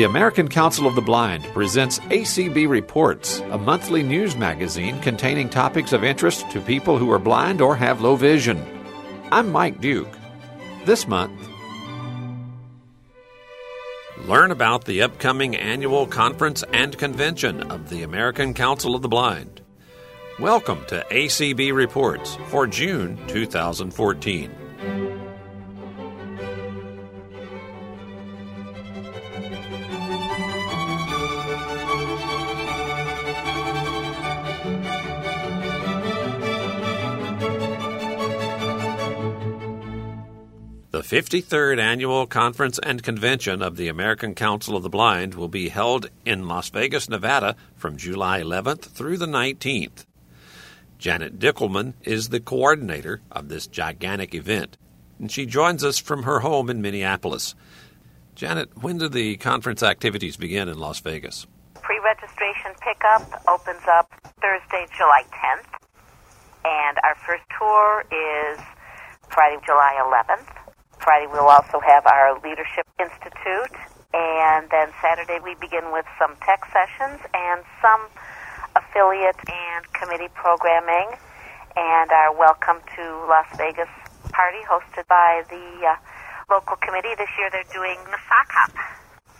The American Council of the Blind presents ACB Reports, a monthly news magazine containing topics of interest to people who are blind or have low vision. I'm Mike Duke. This month, learn about the upcoming annual conference and convention of the American Council of the Blind. Welcome to ACB Reports for June 2014. The 53rd Annual Conference and Convention of the American Council of the Blind will be held in Las Vegas, Nevada from July 11th through the 19th. Janet Dickelman is the coordinator of this gigantic event, and she joins us from her home in Minneapolis. Janet, when do the conference activities begin in Las Vegas? Pre registration pickup opens up Thursday, July 10th, and our first tour is Friday, July 11th. Friday, we'll also have our Leadership Institute. And then Saturday, we begin with some tech sessions and some affiliate and committee programming. And our Welcome to Las Vegas party hosted by the uh, local committee. This year, they're doing the sock hop.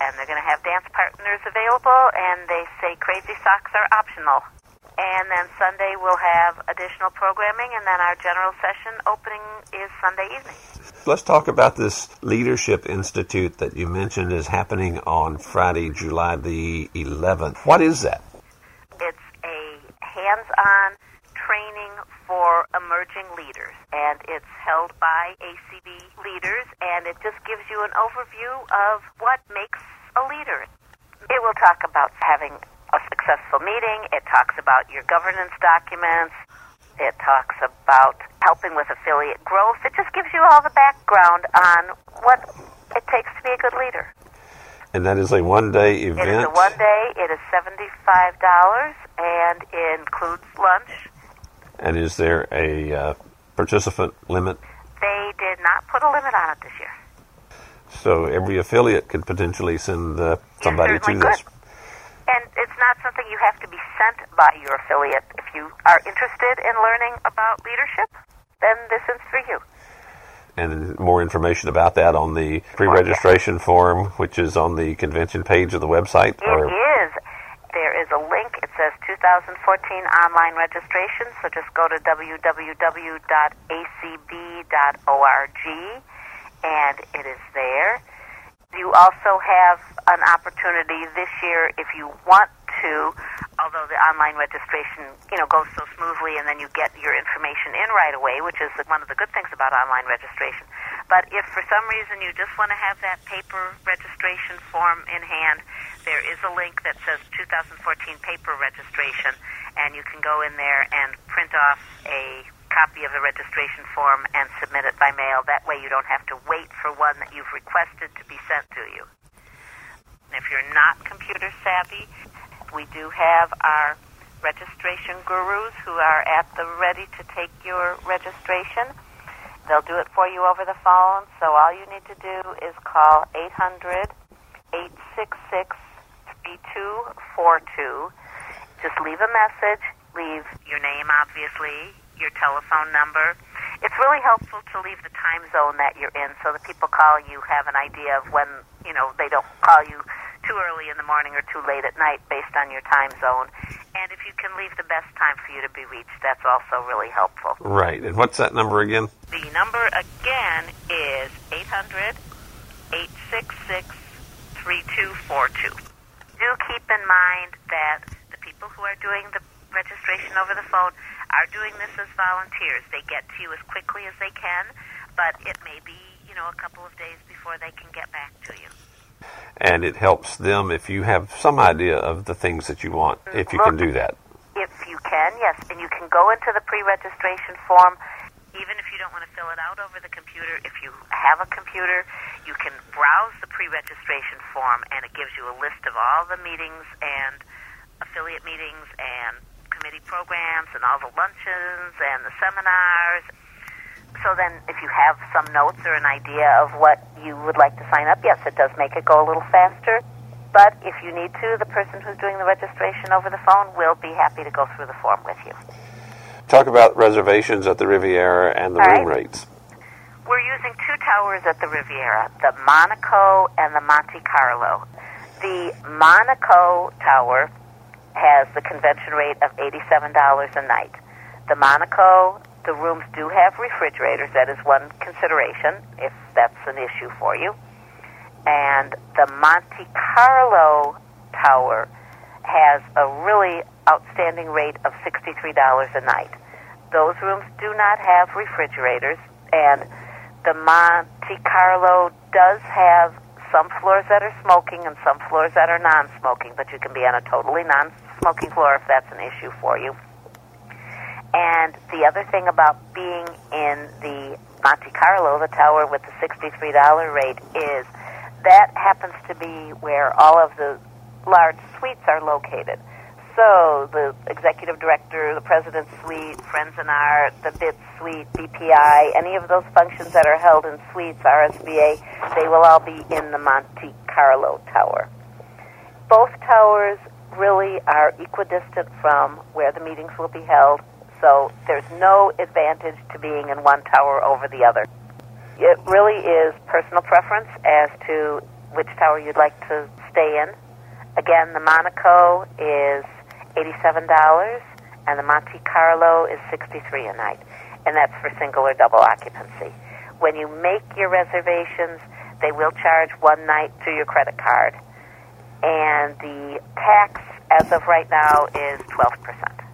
And they're going to have dance partners available, and they say crazy socks are optional. And then Sunday we'll have additional programming, and then our general session opening is Sunday evening. Let's talk about this Leadership Institute that you mentioned is happening on Friday, July the 11th. What is that? It's a hands on training for emerging leaders, and it's held by ACB leaders, and it just gives you an overview of what makes a leader. It will talk about having a successful meeting, it talks about your governance documents, it talks about helping with affiliate growth. It just gives you all the background on what it takes to be a good leader. And that is a one day event? It is a one day. It is $75 and it includes lunch. And is there a uh, participant limit? They did not put a limit on it this year. So every affiliate could potentially send uh, somebody to could. this. And it's not something you have to be sent by your affiliate. If you are interested in learning about leadership, then this is for you. And more information about that on the pre-registration form, which is on the convention page of the website. It is. There is a link. It says 2014 online registration. So just go to www.acb.org, and it is there. You also have an opportunity this year if you want to, although the online registration, you know, goes so smoothly and then you get your information in right away, which is one of the good things about online registration. But if for some reason you just want to have that paper registration form in hand, there is a link that says 2014 paper registration, and you can go in there and print off a copy of the registration form and submit it by mail. That way you don't have to wait for one that you've requested to be sent to you. If you're not computer savvy, we do have our registration gurus who are at the ready to take your registration. They'll do it for you over the phone, so all you need to do is call 800 866 3242. Just leave a message, leave your name, obviously, your telephone number. It's really helpful to leave the time zone that you're in so that people call you have an idea of when, you know, they don't call you too early in the morning or too late at night based on your time zone. And if you can leave the best time for you to be reached, that's also really helpful. Right. And what's that number again? The number again is 800 866 3242. Do keep in mind that the people who are doing the registration over the phone are doing this as volunteers. They get to you as quickly as they can, but it may be, you know, a couple of days before they can get back to you. And it helps them if you have some idea of the things that you want, if you can do that. If you can, yes. And you can go into the pre registration form, even if you don't want to fill it out over the computer. If you have a computer, you can browse the pre registration form, and it gives you a list of all the meetings and affiliate meetings and committee programs and all the luncheons and the seminars. So then, if you have some notes or an idea of what you would like to sign up, yes, it does make it go a little faster. But if you need to, the person who's doing the registration over the phone will be happy to go through the form with you. Talk about reservations at the Riviera and the All room right. rates. We're using two towers at the Riviera, the Monaco and the Monte Carlo. The Monaco tower has the convention rate of $87 a night. The Monaco, the rooms do have refrigerators. That is one consideration if that's an issue for you. And the Monte Carlo tower has a really outstanding rate of $63 a night. Those rooms do not have refrigerators, and the Monte Carlo does have some floors that are smoking and some floors that are non-smoking, but you can be on a totally non-smoking floor if that's an issue for you. And the other thing about being in the Monte Carlo, the tower with the $63 rate, is that happens to be where all of the large suites are located. So the executive director, the president's suite, Friends in Art, the BIT suite, BPI, any of those functions that are held in suites, RSVA, they will all be in the Monte Carlo tower. Both towers really are equidistant from where the meetings will be held, so there's no advantage to being in one tower over the other. It really is personal preference as to which tower you'd like to stay in. Again, the Monaco is $87 and the Monte Carlo is 63 a night, and that's for single or double occupancy. When you make your reservations, they will charge one night through your credit card, and the tax as of right now is 12%.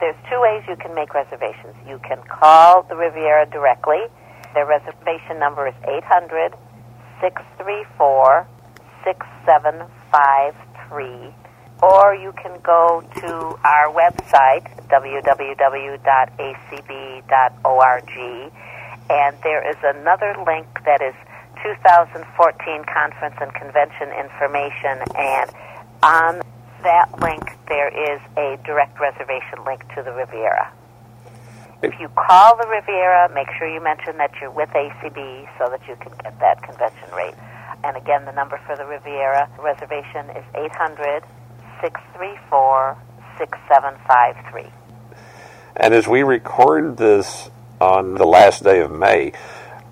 There's two ways you can make reservations. You can call the Riviera directly. Their reservation number is 800 634 6753 or you can go to our website, www.acb.org, and there is another link that is 2014 Conference and Convention information, and on that link there is a direct reservation link to the Riviera. If you call the Riviera, make sure you mention that you're with ACB so that you can get that convention rate. And again, the number for the Riviera reservation is 800 634 6753. And as we record this on the last day of May,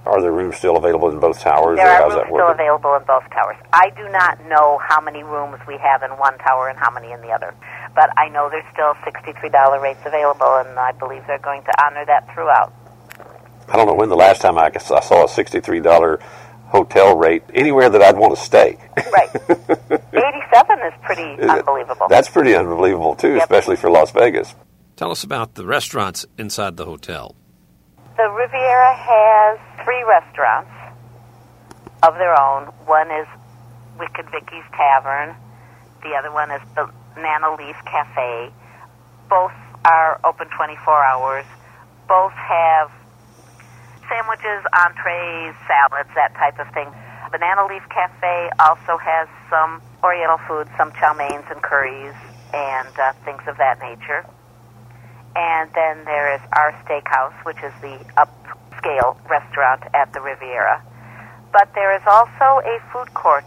are the rooms still available in both towers? There or are how's rooms that still available in both towers. I do not know how many rooms we have in one tower and how many in the other, but I know there's still $63 rates available, and I believe they're going to honor that throughout. I don't know when the last time I guess I saw a $63 hotel rate anywhere that I'd want to stay. Right. 87 is pretty unbelievable. That's pretty unbelievable, too, Yep. especially for Las Vegas. Tell us about the restaurants inside the hotel. The Riviera has three restaurants of their own. One is Wicked Vicky's Tavern. The other one is the Banana Leaf Cafe. Both are open 24 hours. Both have sandwiches, entrees, salads, that type of thing. Banana Leaf Cafe also has some Oriental food, some chow meins and curries, and uh, things of that nature. And then there is our steakhouse, which is the upscale restaurant at the Riviera. But there is also a food court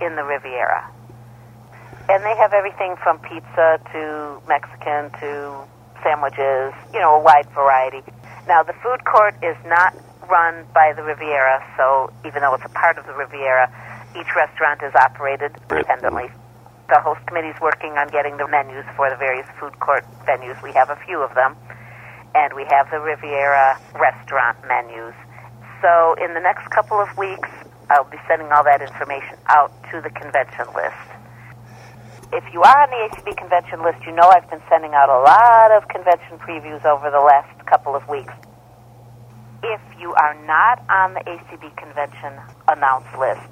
in the Riviera. And they have everything from pizza to Mexican to sandwiches, you know, a wide variety. Now, the food court is not run by the Riviera, so even though it's a part of the Riviera, each restaurant is operated independently. The host committee is working on getting the menus for the various food court venues. We have a few of them. And we have the Riviera restaurant menus. So in the next couple of weeks, I'll be sending all that information out to the convention list. If you are on the ACB convention list, you know I've been sending out a lot of convention previews over the last couple of weeks. If you are not on the ACB convention announce list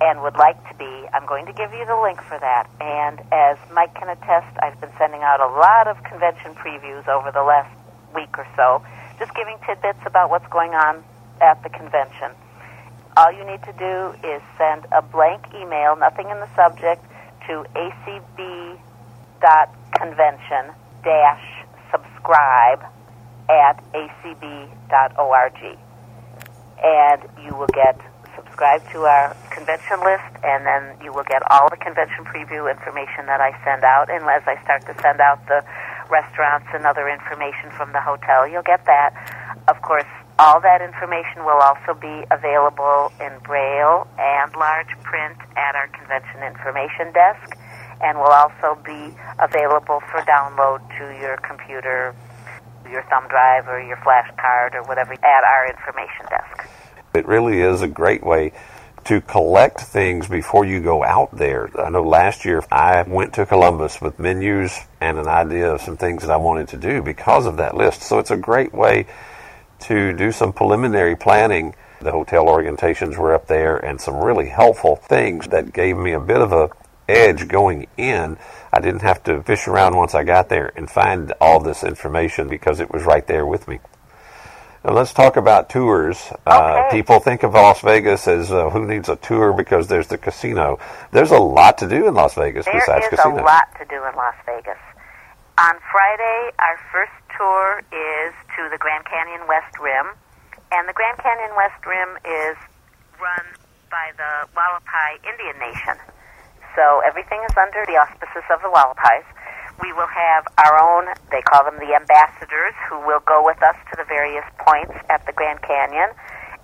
and would like to be, I'm going to give you the link for that. And as Mike can attest, I've been sending out a lot of convention previews over the last week or so, just giving tidbits about what's going on at the convention. All you need to do is send a blank email, nothing in the subject, to acb.convention dash subscribe at acb.org. And you will get subscribe subscribe to our convention list, and then you will get all the convention preview information that I send out. And as I start to send out the restaurants and other information from the hotel, you'll get that. Of course, all that information will also be available in Braille and large print at our convention information desk, and will also be available for download to your computer, your thumb drive, or your flash card, or whatever at our information desk. It really is a great way to collect things before you go out there. I know last year I went to Columbus with menus and an idea of some things that I wanted to do because of that list. So it's a great way to do some preliminary planning. The hotel orientations were up there and some really helpful things that gave me a bit of a edge going in. I didn't have to fish around once I got there and find all this information because it was right there with me. Now let's talk about tours. Uh, Okay. Uh, people think of Las Vegas as uh, who needs a tour because there's the casino. There's a lot to do in Las Vegas There besides is casinos. a lot to do in Las Vegas. On Friday, our first tour is to the Grand Canyon West Rim, and the Grand Canyon West Rim is run by the Hualapai Indian Nation. So everything is under the auspices of the Hualapais. We will have our own, they call them the ambassadors, who will go with us to the various points at the Grand Canyon.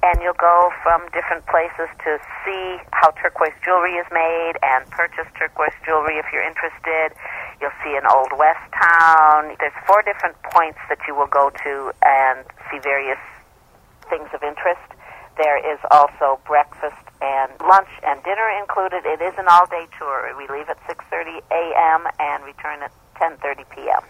And you'll go from different places to see how turquoise jewelry is made and purchase turquoise jewelry if you're interested. You'll see an old west town. There's four different points that you will go to and see various things of interest. There is also breakfast and lunch and dinner included. It is an all-day tour. We leave at 6:30 a.m. and return at 10:30 p.m.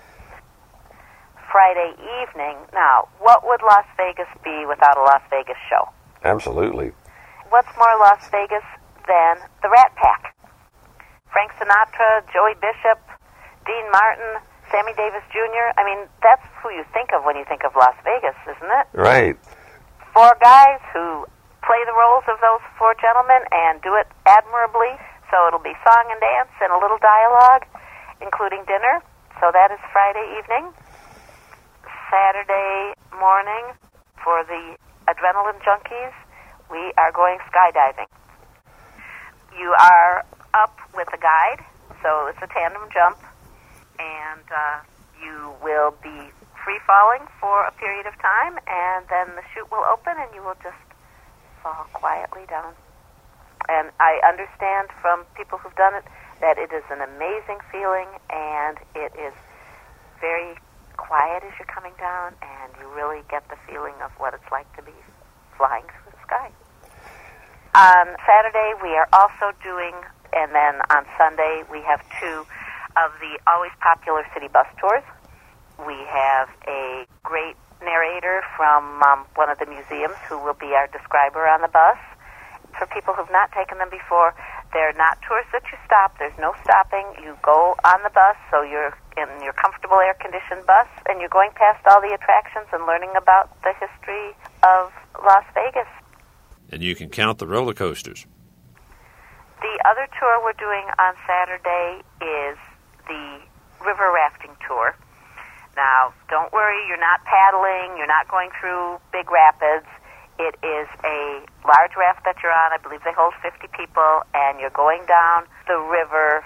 Friday evening. Now, what would Las Vegas be without a Las Vegas show? Absolutely. What's more Las Vegas than the Rat Pack? Frank Sinatra, Joey Bishop, Dean Martin, Sammy Davis Jr. I mean, that's who you think of when you think of Las Vegas, isn't it? Right. Four guys who play the roles of those four gentlemen and do it admirably. So it'll be song and dance and a little dialogue, including dinner. So that is Friday evening. Saturday morning for the adrenaline junkies, we are going skydiving. You are up with a guide, so it's a tandem jump, and uh, you will be free falling for a period of time, and then the chute will open, and you will just fall quietly down. And I understand from people who've done it that it is an amazing feeling, and it is very quiet as you're coming down, and you really get the feeling of what it's like to be flying through the sky. On Saturday, we are also doing, and then on Sunday, we have two of the always popular city bus tours. We have a great narrator from um, one of the museums who will be our describer on the bus. For people who've not taken them before, they're not tours that you stop. There's no stopping. You go on the bus, so you're in your comfortable air-conditioned bus, and you're going past all the attractions and learning about the history of Las Vegas. And you can count the roller coasters. The other tour we're doing on Saturday is the river rafting tour. Now, don't worry, you're not paddling, you're not going through big rapids. It is a large raft that you're on. I believe they hold 50 people, and you're going down the river,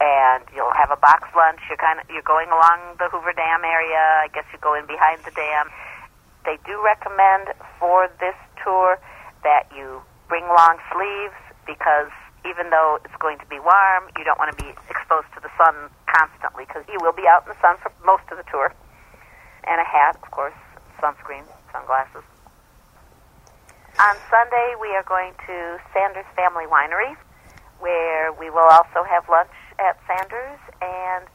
and you'll have a box lunch. You're kind of you're going along the Hoover Dam area. I guess you go in behind the dam. They do recommend for this tour that you bring long sleeves because even though it's going to be warm, you don't want to be exposed to the sun constantly because you will be out in the sun for most of the tour. And a hat, of course, sunscreen, sunglasses. On Sunday, we are going to Sanders Family Winery, where we will also have lunch at Sanders, and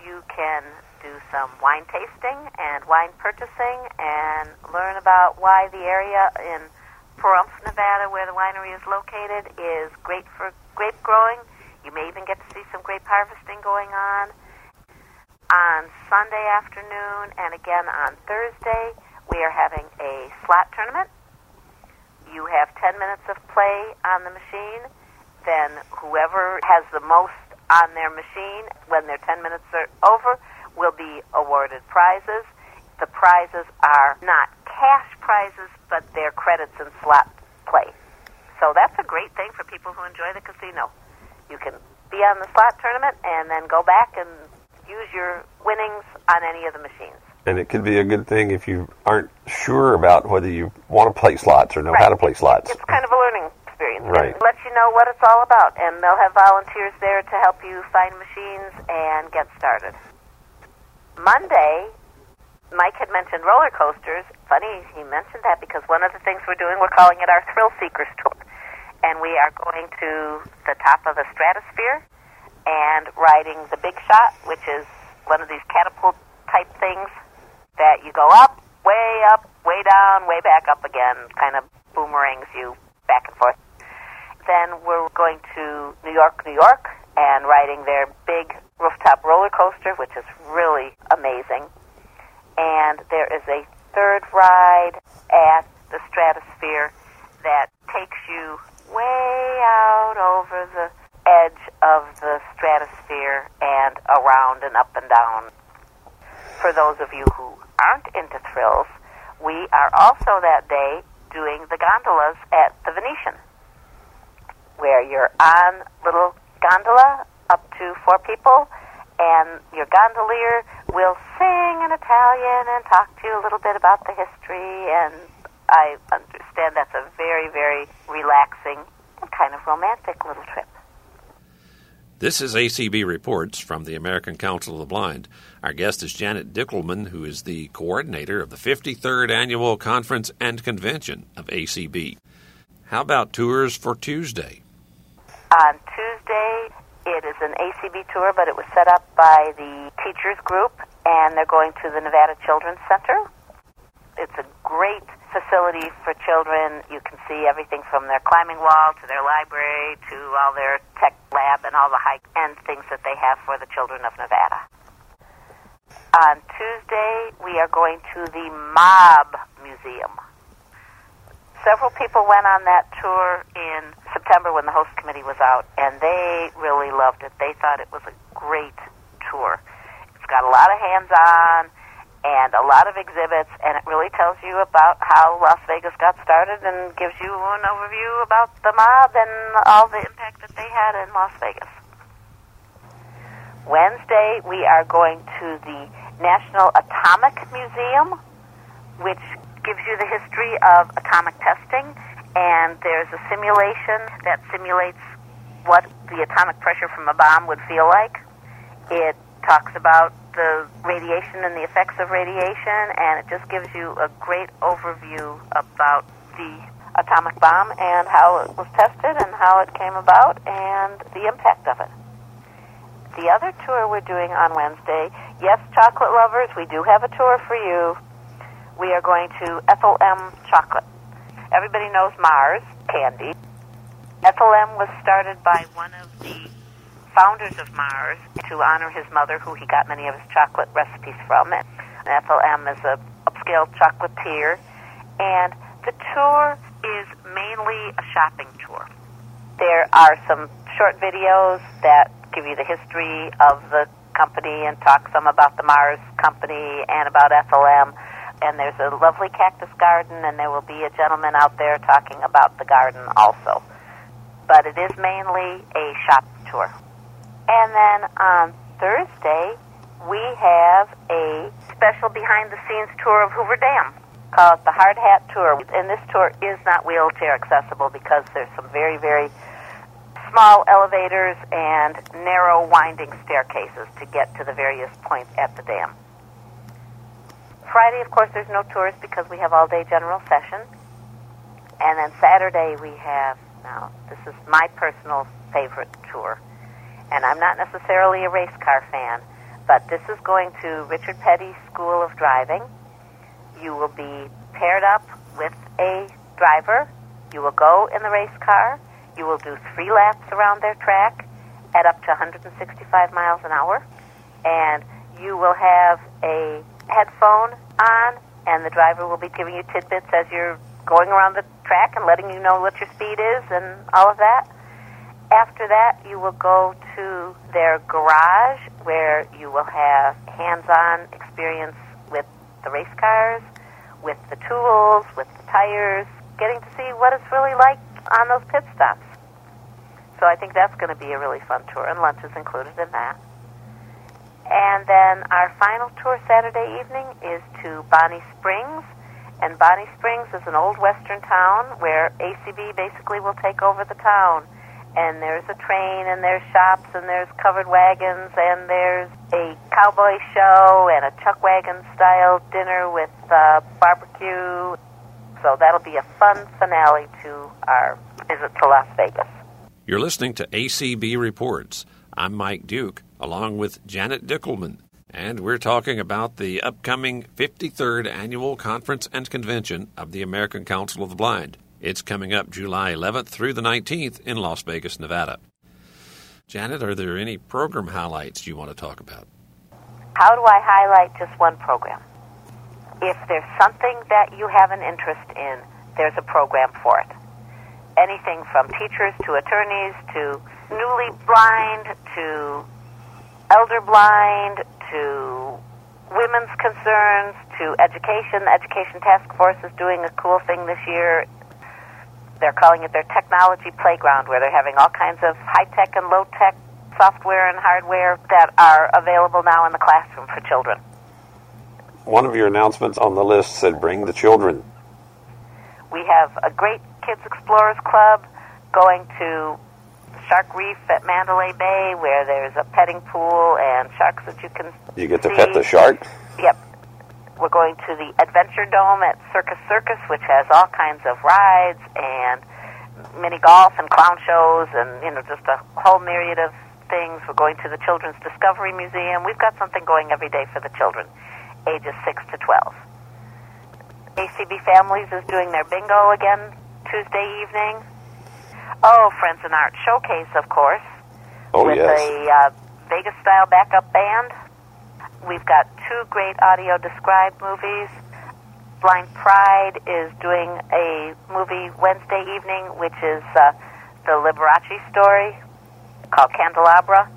you can do some wine tasting and wine purchasing and learn about why the area in Pahrump, Nevada, where the winery is located, is great for grape growing. You may even get to see some grape harvesting going on. On Sunday afternoon and again on Thursday, we are having a slot tournament. You have 10 minutes of play on the machine. Then whoever has the most on their machine when their 10 minutes are over will be awarded prizes. The prizes are not cash prizes, but they're credits in slot play. So that's a great thing for people who enjoy the casino. You can be on the slot tournament and then go back and use your winnings on any of the machines. And it could be a good thing if you aren't sure about whether you want to play slots or know Right. how to play slots. It's kind of a learning experience. Right. It lets you know what it's all about, and they'll have volunteers there to help you find machines and get started. Monday, Mike had mentioned roller coasters. Funny he mentioned that because one of the things we're doing, we're calling it our Thrill Seekers Tour. And we are going to the top of the stratosphere and riding the Big Shot, which is one of these catapult type things that you go up, way up, way down, way back up again, kind of boomerangs you back and forth. Then we're going to New York, New York, and riding their big rooftop roller coaster, which is really amazing. And there is a third ride at the Stratosphere that takes you way out over the edge of the stratosphere and around and up and down. For those of you who aren't into thrills, we are also that day doing the gondolas at the Venetian, where you're on little gondola up to four people, and your gondolier will sing in Italian and talk to you a little bit about the history. And I understand that's a very, very relaxing and kind of romantic little trip. This is ACB Reports from the American Council of the Blind. Our guest is Janet Dickelman, who is the coordinator of the 53rd Annual Conference and Convention of ACB. How about tours for Tuesday? On Tuesday, it is an ACB tour, but it was set up by the teachers group, and they're going to the Nevada Children's Center. It's a great facility for children. You can see everything from their climbing wall to their library to all their tech lab and all the high end things that they have for the children of Nevada. On Tuesday, we are going to the Mob Museum. Several people went on that tour in September when the host committee was out, and they really loved it. They thought it was a great tour. It's got a lot of hands on and a lot of exhibits, and it really tells you about how Las Vegas got started and gives you an overview about the mob and all the impact that they had in Las Vegas. Wednesday, we are going to the National Atomic Museum, which gives you the history of atomic testing, and there's a simulation that simulates what the atomic pressure from a bomb would feel like. It talks about the radiation and the effects of radiation, and it just gives you a great overview about the atomic bomb and how it was tested and how it came about and the impact of it. The other tour we're doing on Wednesday, yes, chocolate lovers, we do have a tour for you. We are going to Ethel M. Chocolate. Everybody knows Mars candy. Ethel M. was started by one of the founders of Mars to honor his mother, who he got many of his chocolate recipes from. And Ethel M. is a upscale chocolatier, and the tour is mainly a shopping tour. There are some short videos that give you the history of the company and talk some about the Mars company and about Ethel M. And there's a lovely cactus garden, and there will be a gentleman out there talking about the garden also. But it is mainly a shop tour. And then on Thursday, we have a special behind the scenes tour of Hoover Dam called the Hard Hat Tour. And this tour is not wheelchair accessible because there's some very, very small elevators and narrow winding staircases to get to the various points at the dam. Friday, of course, there's no tours because we have all day general session. And then Saturday, we have, now, this is my personal favorite tour. And I'm not necessarily a race car fan, but this is going to Richard Petty School of Driving. You will be paired up with a driver. You will go in the race car. You will do three laps around their track at up to 165 miles an hour. And you will have a headphone on, and the driver will be giving you tidbits as you're going around the track and letting you know what your speed is and all of that. After that, you will go to their garage where you will have hands-on experience with the race cars, with the tools, with the tires, getting to see what it's really like on those pit stops. So I think that's going to be a really fun tour, and lunch is included in that. And then our final tour Saturday evening is to Bonnie Springs. And Bonnie Springs is an old western town where ACB basically will take over the town. And there's a train, and there's shops, and there's covered wagons, and there's a cowboy show, and a chuck wagon style dinner with uh, barbecue. So that'll be a fun finale to our visit to Las Vegas. You're listening to ACB Reports. I'm Mike Duke, along with Janet Dickelman, and we're talking about the upcoming 53rd Annual Conference and Convention of the American Council of the Blind. It's coming up July 11th through the 19th in Las Vegas, Nevada. Janet, are there any program highlights you want to talk about? How do I highlight just one program? If there's something that you have an interest in, there's a program for it. Anything from teachers to attorneys to newly blind to elder blind to women's concerns to education. The Education Task Force is doing a cool thing this year. They're calling it their technology playground, where they're having all kinds of high tech and low tech software and hardware that are available now in the classroom for children. One of your announcements on the list said bring the children. We have a great Kids Explorers Club going to Shark Reef at Mandalay Bay, where there's a petting pool and sharks that you can. You get to see. pet the shark? Yep. We're going to the Adventure Dome at Circus Circus, which has all kinds of rides and mini golf and clown shows and you know just a whole myriad of things. We're going to the Children's Discovery Museum. We've got something going every day for the children, ages six to twelve. ACB Families is doing their bingo again Tuesday evening. Oh, Friends in Art Showcase, of course, Oh, with yes. a uh, Vegas style backup band. We've got two great audio described movies. Blind Pride is doing a movie Wednesday evening, which is uh, the Liberace story called Candelabra.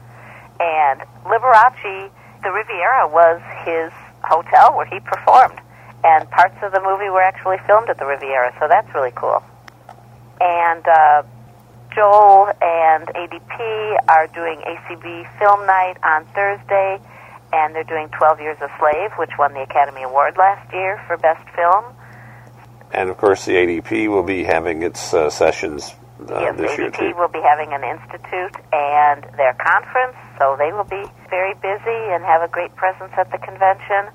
And Liberace, the Riviera was his hotel where he performed. And parts of the movie were actually filmed at the Riviera, so that's really cool. And uh, Joel and ADP are doing ACB Film Night on Thursday, and they're doing 12 Years a Slave, which won the Academy Award last year for Best Film. And of course, the ADP will be having its uh, sessions uh, yes, this year ADP too. will be having an institute and their conference, so they will be very busy and have a great presence at the convention.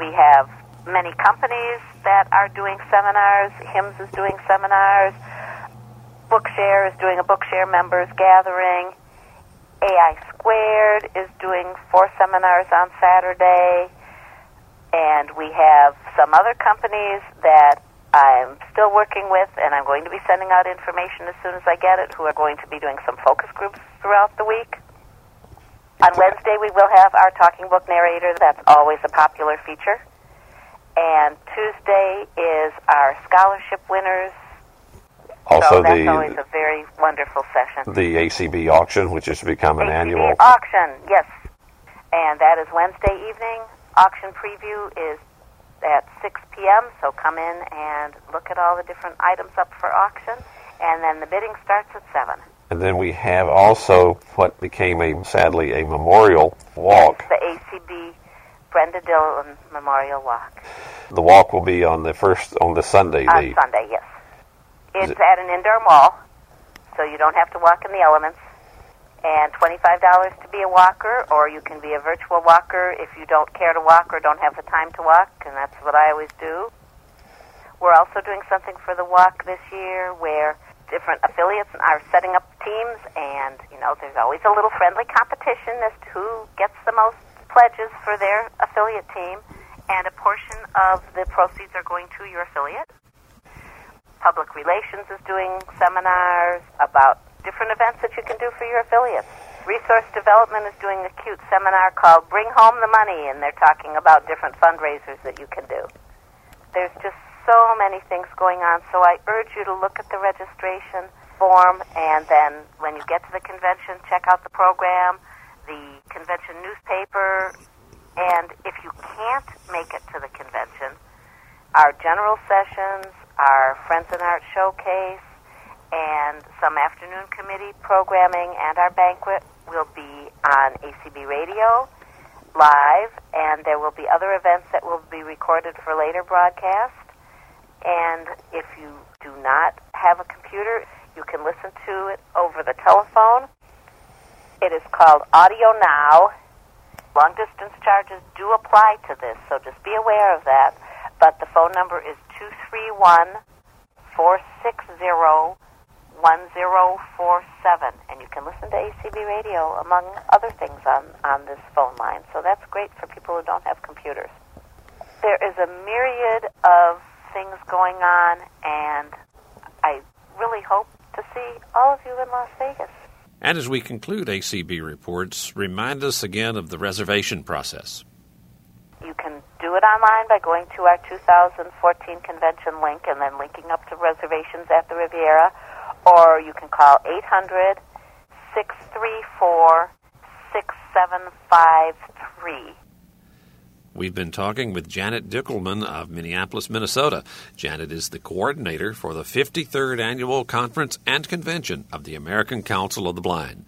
We have many companies that are doing seminars. HIMS is doing seminars. Bookshare is doing a Bookshare members gathering. AI Squared is doing four seminars on Saturday. And we have some other companies that I'm still working with, and I'm going to be sending out information as soon as I get it, who are going to be doing some focus groups throughout the week. On Wednesday, we will have our talking book narrator. That's always a popular feature. And Tuesday is our scholarship winners. Also, so that's always a very wonderful session. the ACB auction, which has become an ACB annual. auction, yes. And that is Wednesday evening. Auction preview is at 6 p.m., so come in and look at all the different items up for auction. And then the bidding starts at 7. And then we have also what became a sadly a memorial walk. The ACB Brenda Dillon Memorial Walk. The walk will be on the first on the Sunday. On the Sunday, yes. It's it- at an indoor mall, so you don't have to walk in the elements. And $25 to be a walker, or you can be a virtual walker if you don't care to walk or don't have the time to walk, and that's what I always do. We're also doing something for the walk this year where different affiliates are setting up teams, and, you know, there's always a little friendly competition as to who gets the most pledges for their affiliate team, and a portion of the proceeds are going to your affiliate. Public Relations is doing seminars about different events that you can do for your affiliates. Resource Development is doing a cute seminar called Bring Home the Money, and they're talking about different fundraisers that you can do. There's just so many things going on, so I urge you to look at the registration form, and then when you get to the convention, check out the program, the convention newspaper, and if you can't make it to the convention, our general sessions, our Friends in Art showcase, and some afternoon committee programming and our banquet will be on ACB Radio live, and there will be other events that will be recorded for later broadcast. And if you do not have a computer, you can listen to it over the telephone. It is called Audio Now. Long distance charges do apply to this, so just be aware of that. But the phone number is 231 460 1047. And you can listen to ACB radio, among other things, on, on this phone line. So that's great for people who don't have computers. There is a myriad of things going on, and I really hope to see all of you in Las Vegas. And as we conclude ACB reports, remind us again of the reservation process. You can do it online by going to our 2014 convention link and then linking up to reservations at the Riviera, or you can call 800 634 6753. We've been talking with Janet Dickelman of Minneapolis, Minnesota. Janet is the coordinator for the 53rd Annual Conference and Convention of the American Council of the Blind.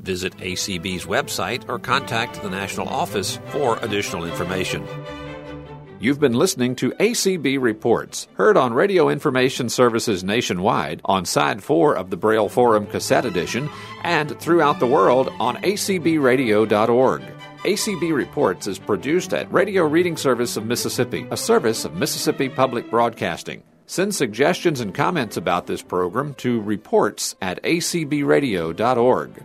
Visit ACB's website or contact the national office for additional information. You've been listening to ACB Reports, heard on Radio Information Services nationwide, on Side 4 of the Braille Forum Cassette Edition, and throughout the world on acbradio.org. ACB Reports is produced at Radio Reading Service of Mississippi, a service of Mississippi Public Broadcasting. Send suggestions and comments about this program to reports at acbradio.org.